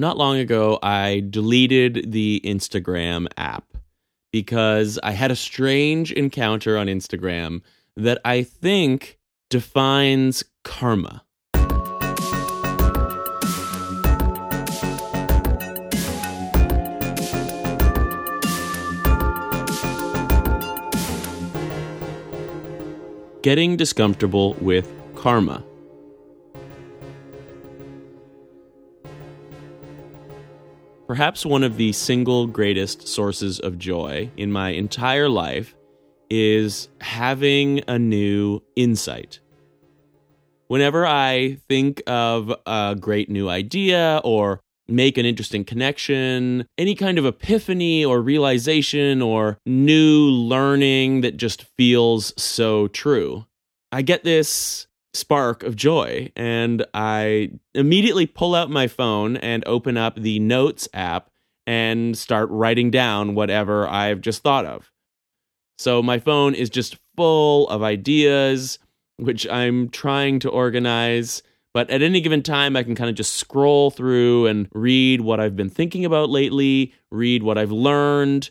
not long ago, I deleted the Instagram app because I had a strange encounter on Instagram that I think defines karma. Getting discomfortable with karma. Perhaps one of the single greatest sources of joy in my entire life is having a new insight. Whenever I think of a great new idea or make an interesting connection, any kind of epiphany or realization or new learning that just feels so true, I get this spark of joy and I immediately pull out my phone and open up the Notes app and start writing down whatever I've just thought of. So my phone is just full of ideas, which I'm trying to organize. But at any given time, I can kind of just scroll through and read what I've been thinking about lately, read what I've learned.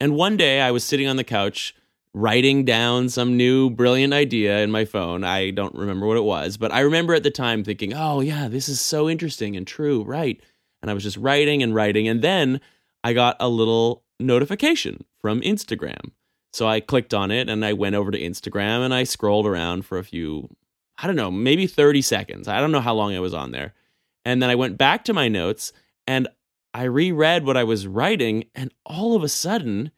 And one day I was sitting on the couch writing down some new brilliant idea in my phone. I don't remember what it was, but I remember at the time thinking, oh, yeah, this is so interesting and true, right? And I was just writing and writing. And then I got a little notification from Instagram. So I clicked on it and I went over to Instagram and I scrolled around for a few, I don't know, maybe 30 seconds. I don't know how long I was on there. And then I went back to my notes and I reread what I was writing. And all of a sudden,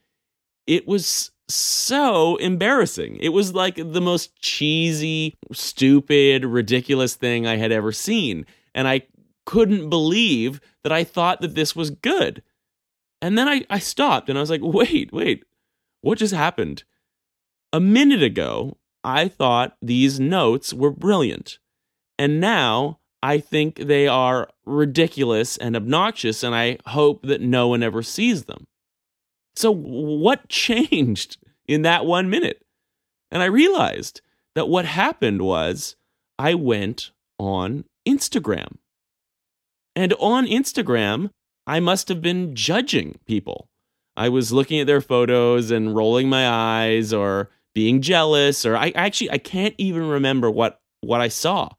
it was so embarrassing. It was like the most cheesy, stupid, ridiculous thing I had ever seen. And I couldn't believe that I thought that this was good. And then I, I stopped and I was like, wait, wait, what just happened? A minute ago, I thought these notes were brilliant. And now I think they are ridiculous and obnoxious, and I hope that no one ever sees them. So, what changed in that one minute? And I realized that what happened was I went on Instagram. And on Instagram, I must have been judging people. I was looking at their photos and rolling my eyes or being jealous or I actually I can't even remember what what I saw.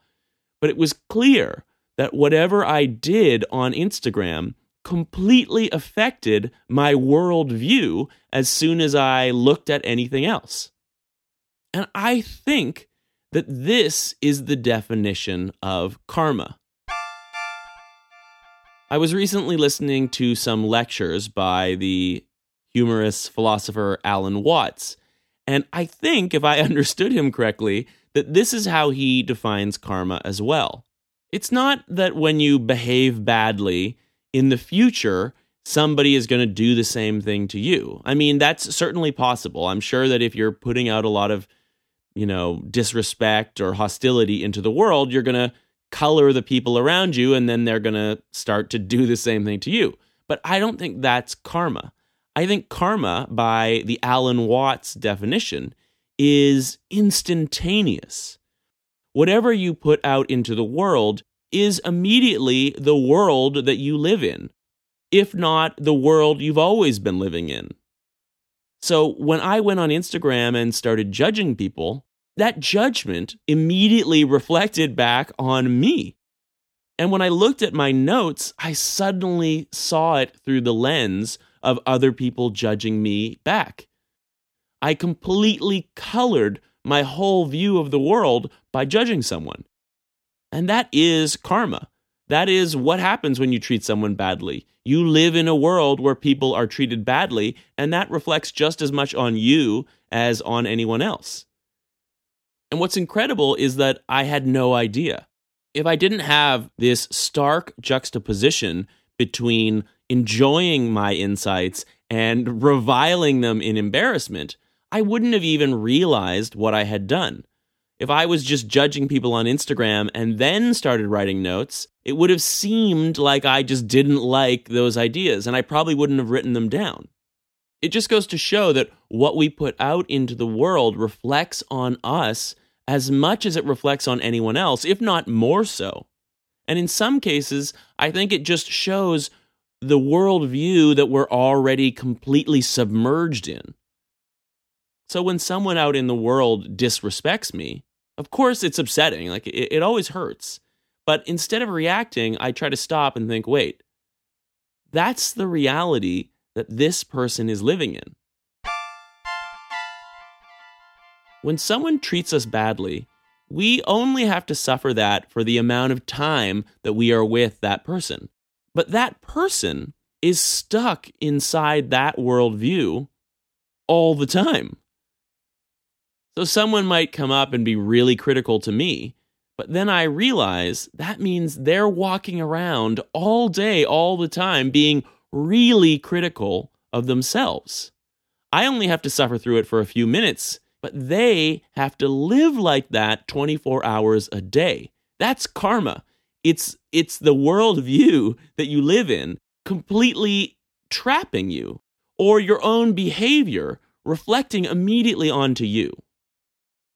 But it was clear that whatever I did on Instagram completely affected my worldview as soon as I looked at anything else. And I think that this is the definition of karma. I was recently listening to some lectures by the humorous philosopher Alan Watts, and I think, if I understood him correctly, that this is how he defines karma as well. It's not that when you behave badly in the future, somebody is going to do the same thing to you. I mean, that's certainly possible. I'm sure that if you're putting out a lot of, you know, disrespect or hostility into the world, you're going to color the people around you and then they're going to start to do the same thing to you. But I don't think that's karma. I think karma, by the Alan Watts definition, is instantaneous. Whatever you put out into the world is immediately the world that you live in, if not the world you've always been living in. So when I went on Instagram and started judging people, that judgment immediately reflected back on me. And when I looked at my notes, I suddenly saw it through the lens of other people judging me back. I completely colored my whole view of the world by judging someone. And that is karma. That is what happens when you treat someone badly. You live in a world where people are treated badly, and that reflects just as much on you as on anyone else. And what's incredible is that I had no idea. If I didn't have this stark juxtaposition between enjoying my insights and reviling them in embarrassment, I wouldn't have even realized what I had done. If I was just judging people on Instagram and then started writing notes, it would have seemed like I just didn't like those ideas and I probably wouldn't have written them down. It just goes to show that what we put out into the world reflects on us as much as it reflects on anyone else, if not more so. And in some cases, I think it just shows the worldview that we're already completely submerged in. So when someone out in the world disrespects me, of course it's upsetting. Like it, it always hurts. But instead of reacting, I try to stop and think, wait, that's the reality that this person is living in. When someone treats us badly, we only have to suffer that for the amount of time that we are with that person. But that person is stuck inside that worldview all the time. So someone might come up and be really critical to me, but then I realize that means they're walking around all day, all the time, being really critical of themselves. I only have to suffer through it for a few minutes, but they have to live like that 24 hours a day. That's karma. It's it's the worldview that you live in completely trapping you or your own behavior reflecting immediately onto you.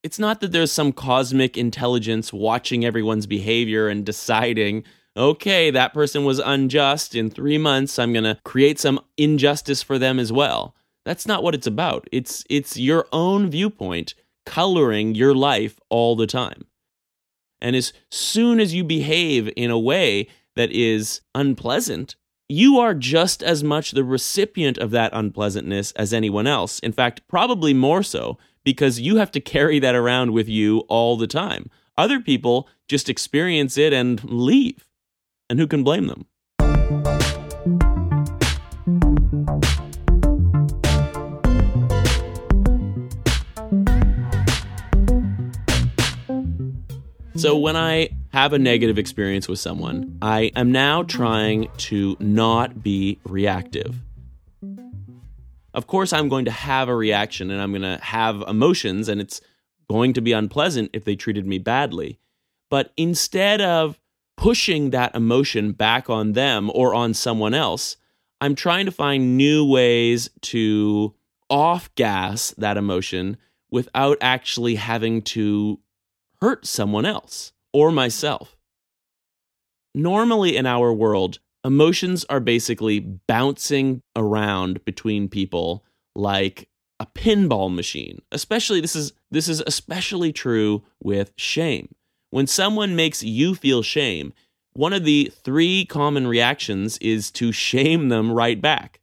It's not that there's some cosmic intelligence watching everyone's behavior and deciding, okay, that person was unjust. In three months, I'm going to create some injustice for them as well. That's not what it's about. It's, it's your own viewpoint coloring your life all the time. And as soon as you behave in a way that is unpleasant, you are just as much the recipient of that unpleasantness as anyone else. In fact, probably more so, because you have to carry that around with you all the time. Other people just experience it and leave. And who can blame them? So when I have a negative experience with someone, I am now trying to not be reactive. Of course, I'm going to have a reaction and I'm going to have emotions, and it's going to be unpleasant if they treated me badly. But instead of pushing that emotion back on them or on someone else, I'm trying to find new ways to off gas that emotion without actually having to hurt someone else or myself. Normally, in our world, emotions are basically bouncing around between people like a pinball machine. Especially this is this is especially true with shame. When someone makes you feel shame, one of the three common reactions is to shame them right back.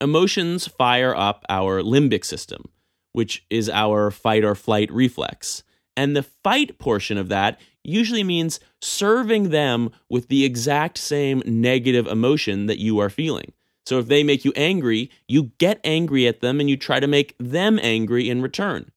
Emotions fire up our limbic system, which is our fight or flight reflex. And the fight portion of that usually means serving them with the exact same negative emotion that you are feeling. So if they make you angry, you get angry at them and you try to make them angry in return.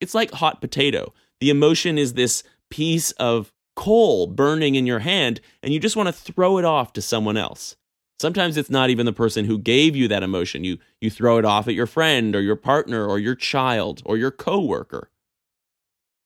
It's like hot potato. The emotion is this piece of coal burning in your hand, and you just want to throw it off to someone else. Sometimes it's not even the person who gave you that emotion. You, you throw it off at your friend or your partner or your child or your coworker.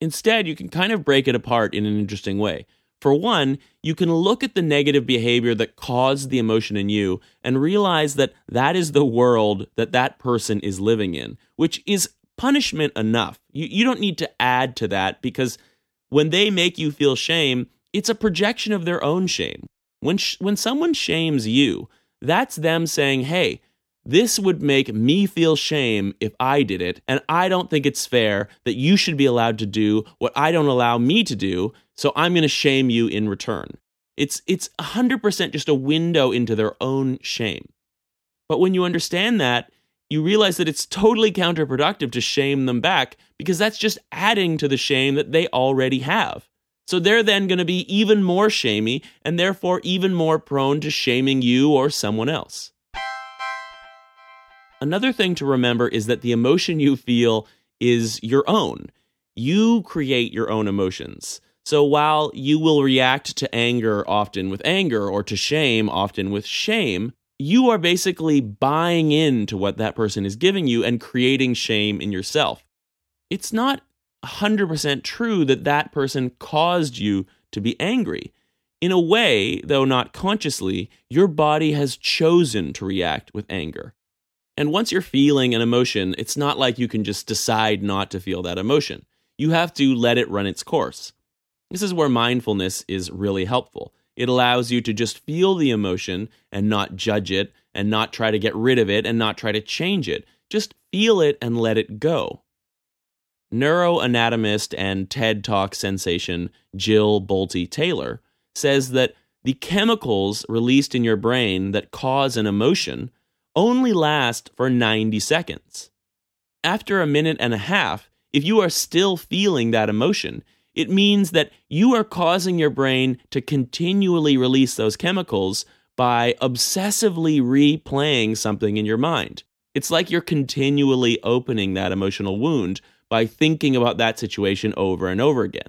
Instead, you can kind of break it apart in an interesting way. For one, you can look at the negative behavior that caused the emotion in you and realize that that is the world that that person is living in, which is punishment enough. You, you don't need to add to that because when they make you feel shame, it's a projection of their own shame. When, sh- when someone shames you, that's them saying, hey, this would make me feel shame if I did it, and I don't think it's fair that you should be allowed to do what I don't allow me to do, so I'm going to shame you in return. It's it's 100% just a window into their own shame. But when you understand that, you realize that it's totally counterproductive to shame them back because that's just adding to the shame that they already have. So they're then going to be even more shamey and therefore even more prone to shaming you or someone else. Another thing to remember is that the emotion you feel is your own. You create your own emotions. So while you will react to anger often with anger or to shame often with shame, you are basically buying into what that person is giving you and creating shame in yourself. It's not 100% true that that person caused you to be angry. In a way, though not consciously, your body has chosen to react with anger. And once you're feeling an emotion, it's not like you can just decide not to feel that emotion. You have to let it run its course. This is where mindfulness is really helpful. It allows you to just feel the emotion and not judge it and not try to get rid of it and not try to change it. Just feel it and let it go. Neuroanatomist and TED Talk sensation Jill Bolte Taylor says that the chemicals released in your brain that cause an emotion only last for 90 seconds. After a minute and a half, if you are still feeling that emotion, it means that you are causing your brain to continually release those chemicals by obsessively replaying something in your mind. It's like you're continually opening that emotional wound by thinking about that situation over and over again.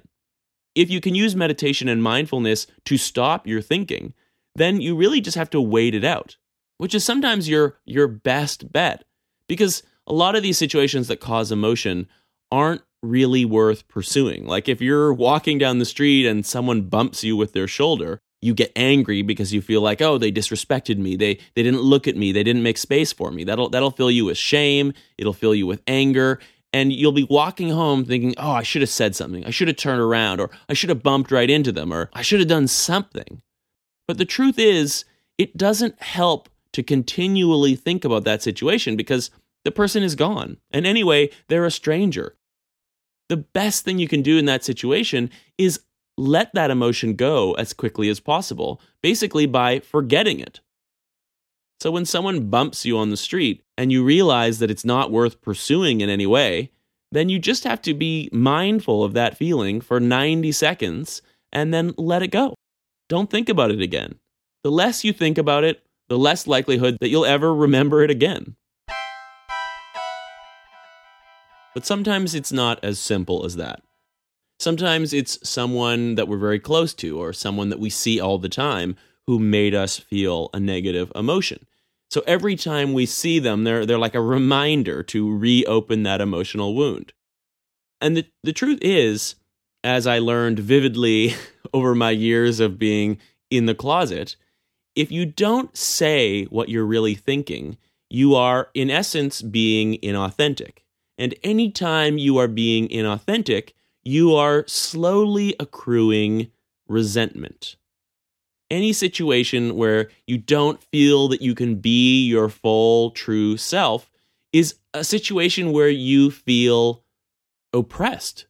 If you can use meditation and mindfulness to stop your thinking, then you really just have to wait it out, which is sometimes your your best bet because a lot of these situations that cause emotion aren't really worth pursuing. Like if you're walking down the street and someone bumps you with their shoulder, you get angry because you feel like, oh, they disrespected me. They they didn't look at me. They didn't make space for me. That'll that'll fill you with shame. It'll fill you with anger. And you'll be walking home thinking, oh, I should have said something. I should have turned around, or I should have bumped right into them, or I should have done something. But the truth is, it doesn't help to continually think about that situation because the person is gone. And anyway, they're a stranger. The best thing you can do in that situation is let that emotion go as quickly as possible, basically by forgetting it. So when someone bumps you on the street and you realize that it's not worth pursuing in any way, then you just have to be mindful of that feeling for 90 seconds and then let it go. Don't think about it again. The less you think about it, the less likelihood that you'll ever remember it again. But sometimes it's not as simple as that. Sometimes it's someone that we're very close to or someone that we see all the time who made us feel a negative emotion. So every time we see them, they're, they're like a reminder to reopen that emotional wound. And the, the truth is, as I learned vividly over my years of being in the closet, if you don't say what you're really thinking, you are, in essence, being inauthentic. And anytime you are being inauthentic, you are slowly accruing resentment. Any situation where you don't feel that you can be your full, true self is a situation where you feel oppressed.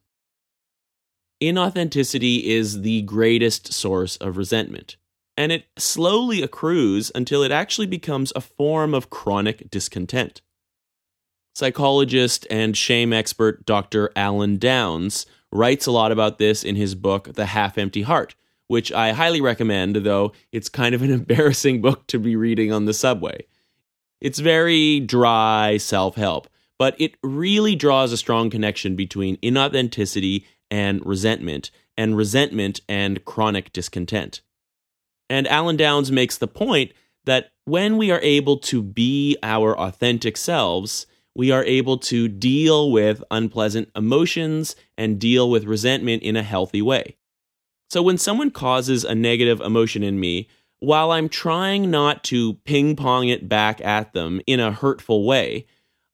Inauthenticity is the greatest source of resentment, and it slowly accrues until it actually becomes a form of chronic discontent. Psychologist and shame expert Dr. Alan Downs writes a lot about this in his book, The Half Empty Heart, which I highly recommend, though it's kind of an embarrassing book to be reading on the subway. It's very dry self help, but it really draws a strong connection between inauthenticity and resentment, and resentment and chronic discontent. And Alan Downs makes the point that when we are able to be our authentic selves, we are able to deal with unpleasant emotions and deal with resentment in a healthy way. So when someone causes a negative emotion in me, while I'm trying not to ping pong it back at them in a hurtful way,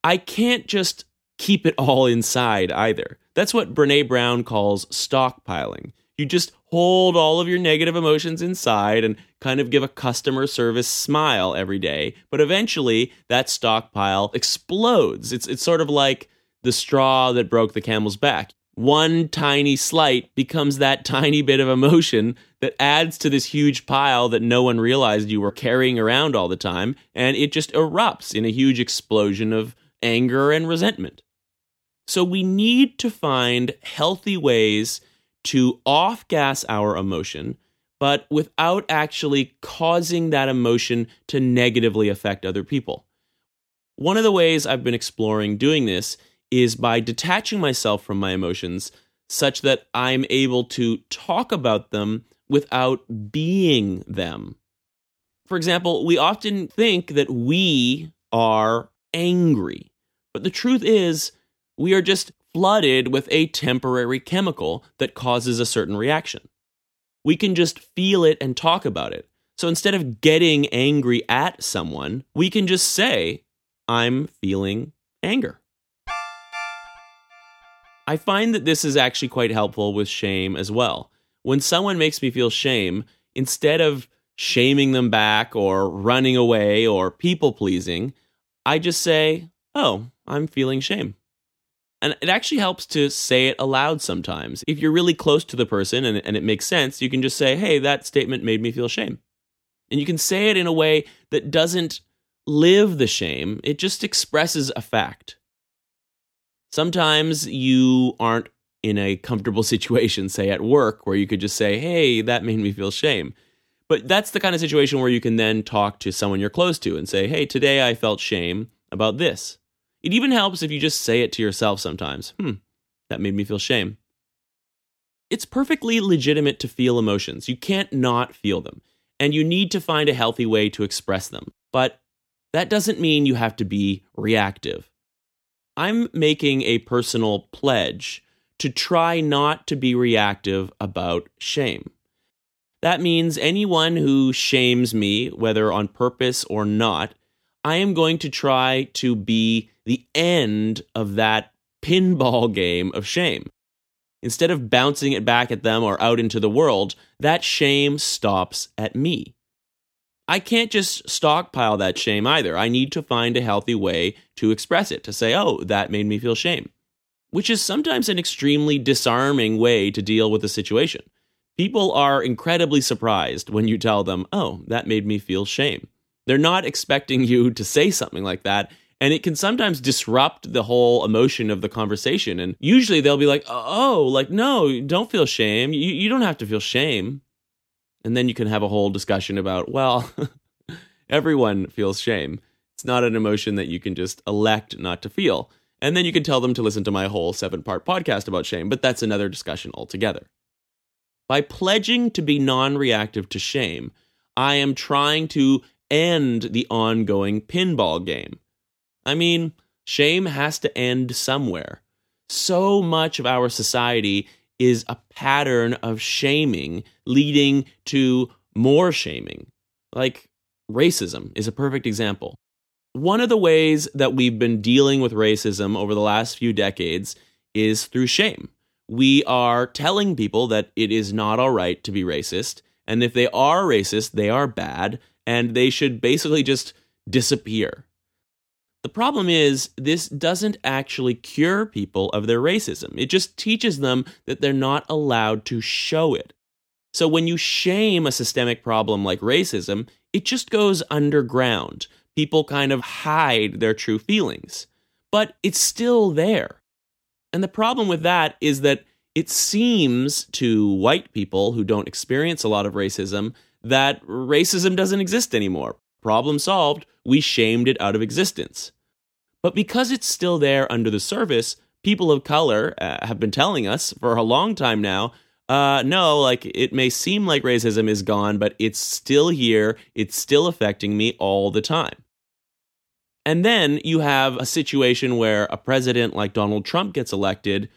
I can't just keep it all inside either. That's what Brene Brown calls stockpiling. You just hold all of your negative emotions inside and kind of give a customer service smile every day. But eventually, that stockpile explodes. It's, it's sort of like the straw that broke the camel's back. One tiny slight becomes that tiny bit of emotion that adds to this huge pile that no one realized you were carrying around all the time, and it just erupts in a huge explosion of anger and resentment. So, we need to find healthy ways to off gas our emotion, but without actually causing that emotion to negatively affect other people. One of the ways I've been exploring doing this is by detaching myself from my emotions such that I'm able to talk about them without being them. For example, we often think that we are angry, but the truth is, we are just flooded with a temporary chemical that causes a certain reaction. We can just feel it and talk about it. So instead of getting angry at someone, we can just say, I'm feeling anger. I find that this is actually quite helpful with shame as well. When someone makes me feel shame, instead of shaming them back or running away or people pleasing, I just say, Oh, I'm feeling shame. And it actually helps to say it aloud sometimes. If you're really close to the person and, and it makes sense, you can just say, Hey, that statement made me feel shame. And you can say it in a way that doesn't live the shame, it just expresses a fact. Sometimes you aren't in a comfortable situation, say at work, where you could just say, Hey, that made me feel shame. But that's the kind of situation where you can then talk to someone you're close to and say, Hey, today I felt shame about this. It even helps if you just say it to yourself sometimes. Hmm, that made me feel shame. It's perfectly legitimate to feel emotions. You can't not feel them. And you need to find a healthy way to express them. But that doesn't mean you have to be reactive. I'm making a personal pledge to try not to be reactive about shame. That means anyone who shames me, whether on purpose or not, I am going to try to be the end of that pinball game of shame. Instead of bouncing it back at them or out into the world, that shame stops at me. I can't just stockpile that shame either. I need to find a healthy way to express it, to say, oh, that made me feel shame, which is sometimes an extremely disarming way to deal with a situation. People are incredibly surprised when you tell them, oh, that made me feel shame. They're not expecting you to say something like that. And it can sometimes disrupt the whole emotion of the conversation. And usually they'll be like, oh, like, no, don't feel shame. You, you don't have to feel shame. And then you can have a whole discussion about, well, everyone feels shame. It's not an emotion that you can just elect not to feel. And then you can tell them to listen to my whole seven part podcast about shame, but that's another discussion altogether. By pledging to be non reactive to shame, I am trying to end the ongoing pinball game. I mean, shame has to end somewhere. So much of our society is a pattern of shaming leading to more shaming. Like racism is a perfect example. One of the ways that we've been dealing with racism over the last few decades is through shame we are telling people that it is not all right to be racist. And if they are racist, they are bad, and they should basically just disappear. The problem is, this doesn't actually cure people of their racism. It just teaches them that they're not allowed to show it. So when you shame a systemic problem like racism, it just goes underground. People kind of hide their true feelings. But it's still there. And the problem with that is that it seems to white people who don't experience a lot of racism that racism doesn't exist anymore. Problem solved, we shamed it out of existence. But because it's still there under the surface, people of color uh, have been telling us for a long time now uh, no, like it may seem like racism is gone, but it's still here. It's still affecting me all the time. And then you have a situation where a president like Donald Trump gets elected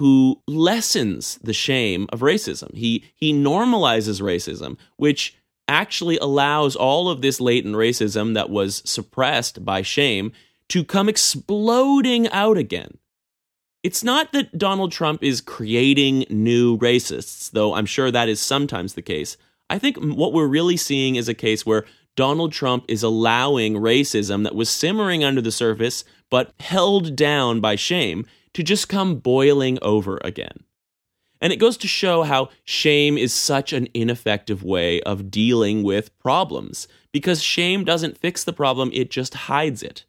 who lessens the shame of racism. He he normalizes racism, which actually allows all of this latent racism that was suppressed by shame to come exploding out again. It's not that Donald Trump is creating new racists, though I'm sure that is sometimes the case. I think what we're really seeing is a case where Donald Trump is allowing racism that was simmering under the surface but held down by shame to just come boiling over again. And it goes to show how shame is such an ineffective way of dealing with problems because shame doesn't fix the problem, it just hides it.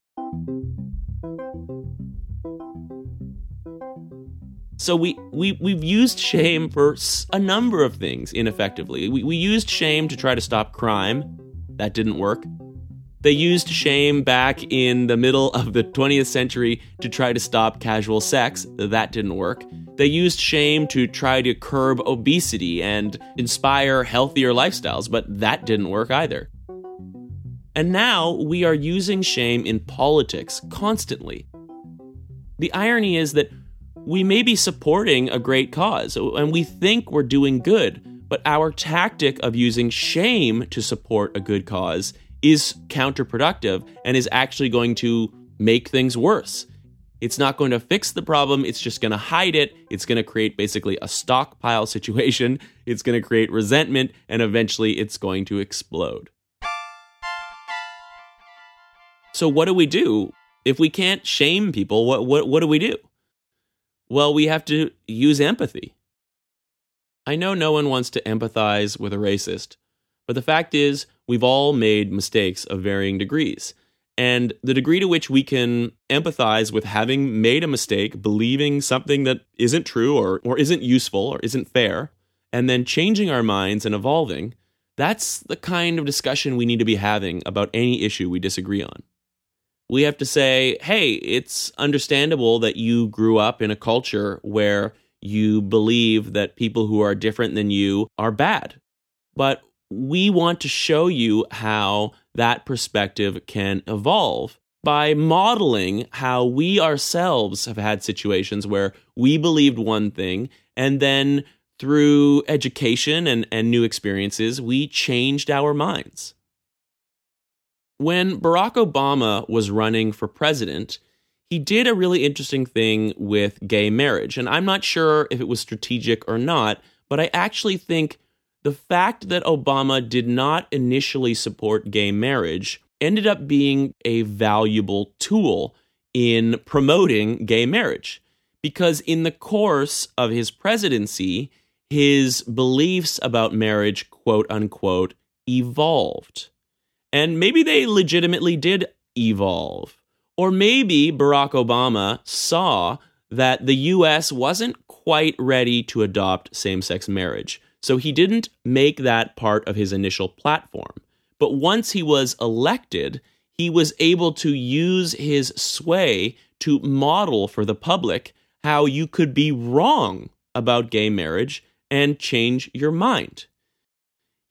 So we, we, we've used shame for a number of things ineffectively. We, we used shame to try to stop crime that didn't work. They used shame back in the middle of the 20th century to try to stop casual sex. That didn't work. They used shame to try to curb obesity and inspire healthier lifestyles, but that didn't work either. And now we are using shame in politics constantly. The irony is that we may be supporting a great cause and we think we're doing good, but our tactic of using shame to support a good cause is counterproductive and is actually going to make things worse. It's not going to fix the problem, it's just going to hide it. It's going to create basically a stockpile situation. It's going to create resentment, and eventually it's going to explode. So, what do we do? If we can't shame people, what, what, what do we do? Well, we have to use empathy. I know no one wants to empathize with a racist, but the fact is, we've all made mistakes of varying degrees. And the degree to which we can empathize with having made a mistake, believing something that isn't true or, or isn't useful or isn't fair, and then changing our minds and evolving, that's the kind of discussion we need to be having about any issue we disagree on. We have to say, hey, it's understandable that you grew up in a culture where you believe that people who are different than you are bad. But we want to show you how that perspective can evolve by modeling how we ourselves have had situations where we believed one thing and then through education and, and new experiences, we changed our minds. When Barack Obama was running for president, he did a really interesting thing with gay marriage. And I'm not sure if it was strategic or not, but I actually think the fact that Obama did not initially support gay marriage ended up being a valuable tool in promoting gay marriage. Because in the course of his presidency, his beliefs about marriage, quote unquote, evolved. And maybe they legitimately did evolve. Or maybe Barack Obama saw that the US wasn't quite ready to adopt same sex marriage. So he didn't make that part of his initial platform. But once he was elected, he was able to use his sway to model for the public how you could be wrong about gay marriage and change your mind.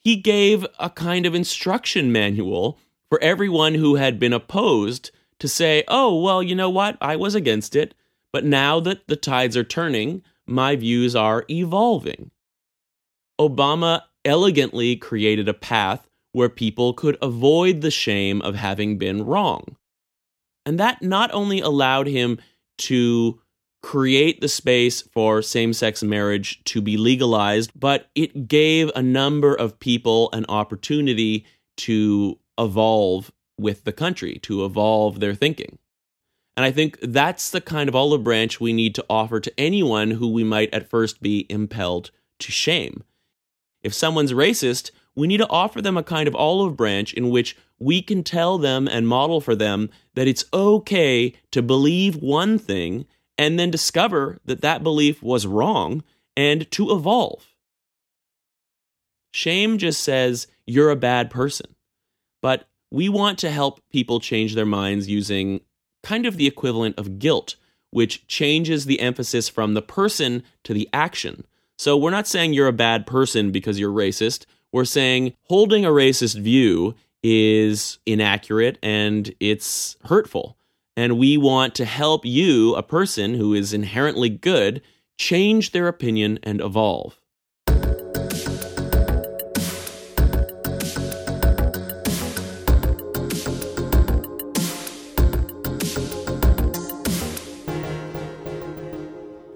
He gave a kind of instruction manual for everyone who had been opposed to say, oh, well, you know what? I was against it, but now that the tides are turning, my views are evolving. Obama elegantly created a path where people could avoid the shame of having been wrong. And that not only allowed him to create the space for same sex marriage to be legalized, but it gave a number of people an opportunity to evolve with the country, to evolve their thinking. And I think that's the kind of olive branch we need to offer to anyone who we might at first be impelled to shame. If someone's racist, we need to offer them a kind of olive branch in which we can tell them and model for them that it's okay to believe one thing and then discover that that belief was wrong and to evolve. Shame just says you're a bad person. But we want to help people change their minds using kind of the equivalent of guilt, which changes the emphasis from the person to the action. So we're not saying you're a bad person because you're racist. We're saying holding a racist view is inaccurate and it's hurtful. And we want to help you, a person who is inherently good, change their opinion and evolve.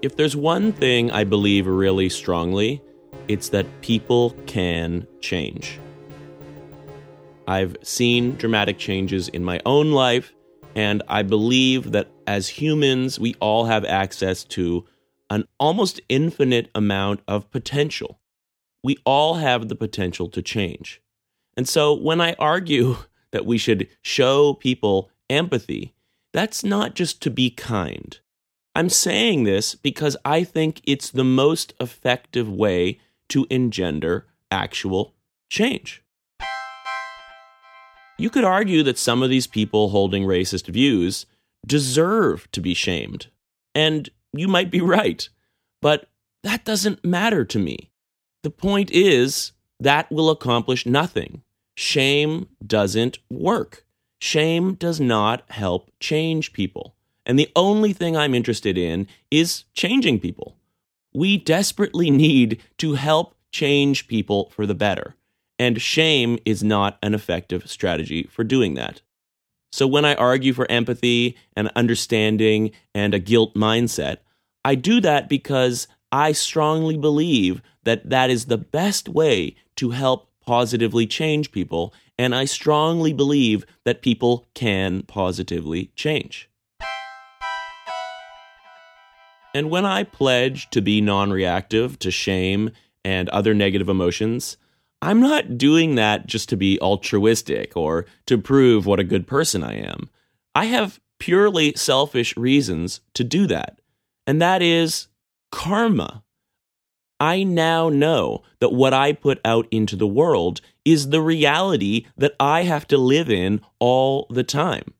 If there's one thing I believe really strongly, it's that people can change. I've seen dramatic changes in my own life, and I believe that as humans, we all have access to an almost infinite amount of potential. We all have the potential to change. And so when I argue that we should show people empathy, that's not just to be kind. I'm saying this because I think it's the most effective way to engender actual change. You could argue that some of these people holding racist views deserve to be shamed. And you might be right. But that doesn't matter to me. The point is, that will accomplish nothing. Shame doesn't work. Shame does not help change people. And the only thing I'm interested in is changing people. We desperately need to help change people for the better. And shame is not an effective strategy for doing that. So when I argue for empathy and understanding and a guilt mindset, I do that because I strongly believe that that is the best way to help positively change people. And I strongly believe that people can positively change. And when I pledge to be non reactive to shame and other negative emotions, I'm not doing that just to be altruistic or to prove what a good person I am. I have purely selfish reasons to do that, and that is karma. I now know that what I put out into the world is the reality that I have to live in all the time.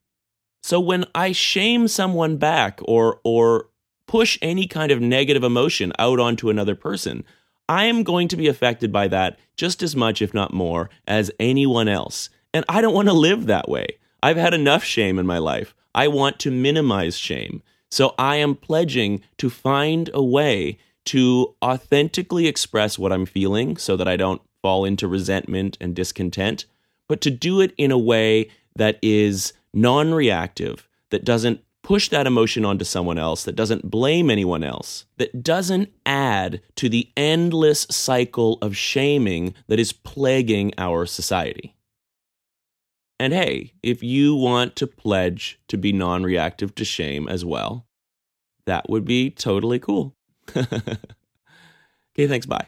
So when I shame someone back or or push any kind of negative emotion out onto another person, I am going to be affected by that just as much, if not more, as anyone else. And I don't want to live that way. I've had enough shame in my life. I want to minimize shame. So I am pledging to find a way to authentically express what I'm feeling so that I don't fall into resentment and discontent, but to do it in a way that is non reactive, that doesn't push that emotion onto someone else, that doesn't blame anyone else, that doesn't add to the endless cycle of shaming that is plaguing our society. And hey, if you want to pledge to be non reactive to shame as well, that would be totally cool. okay, thanks. Bye.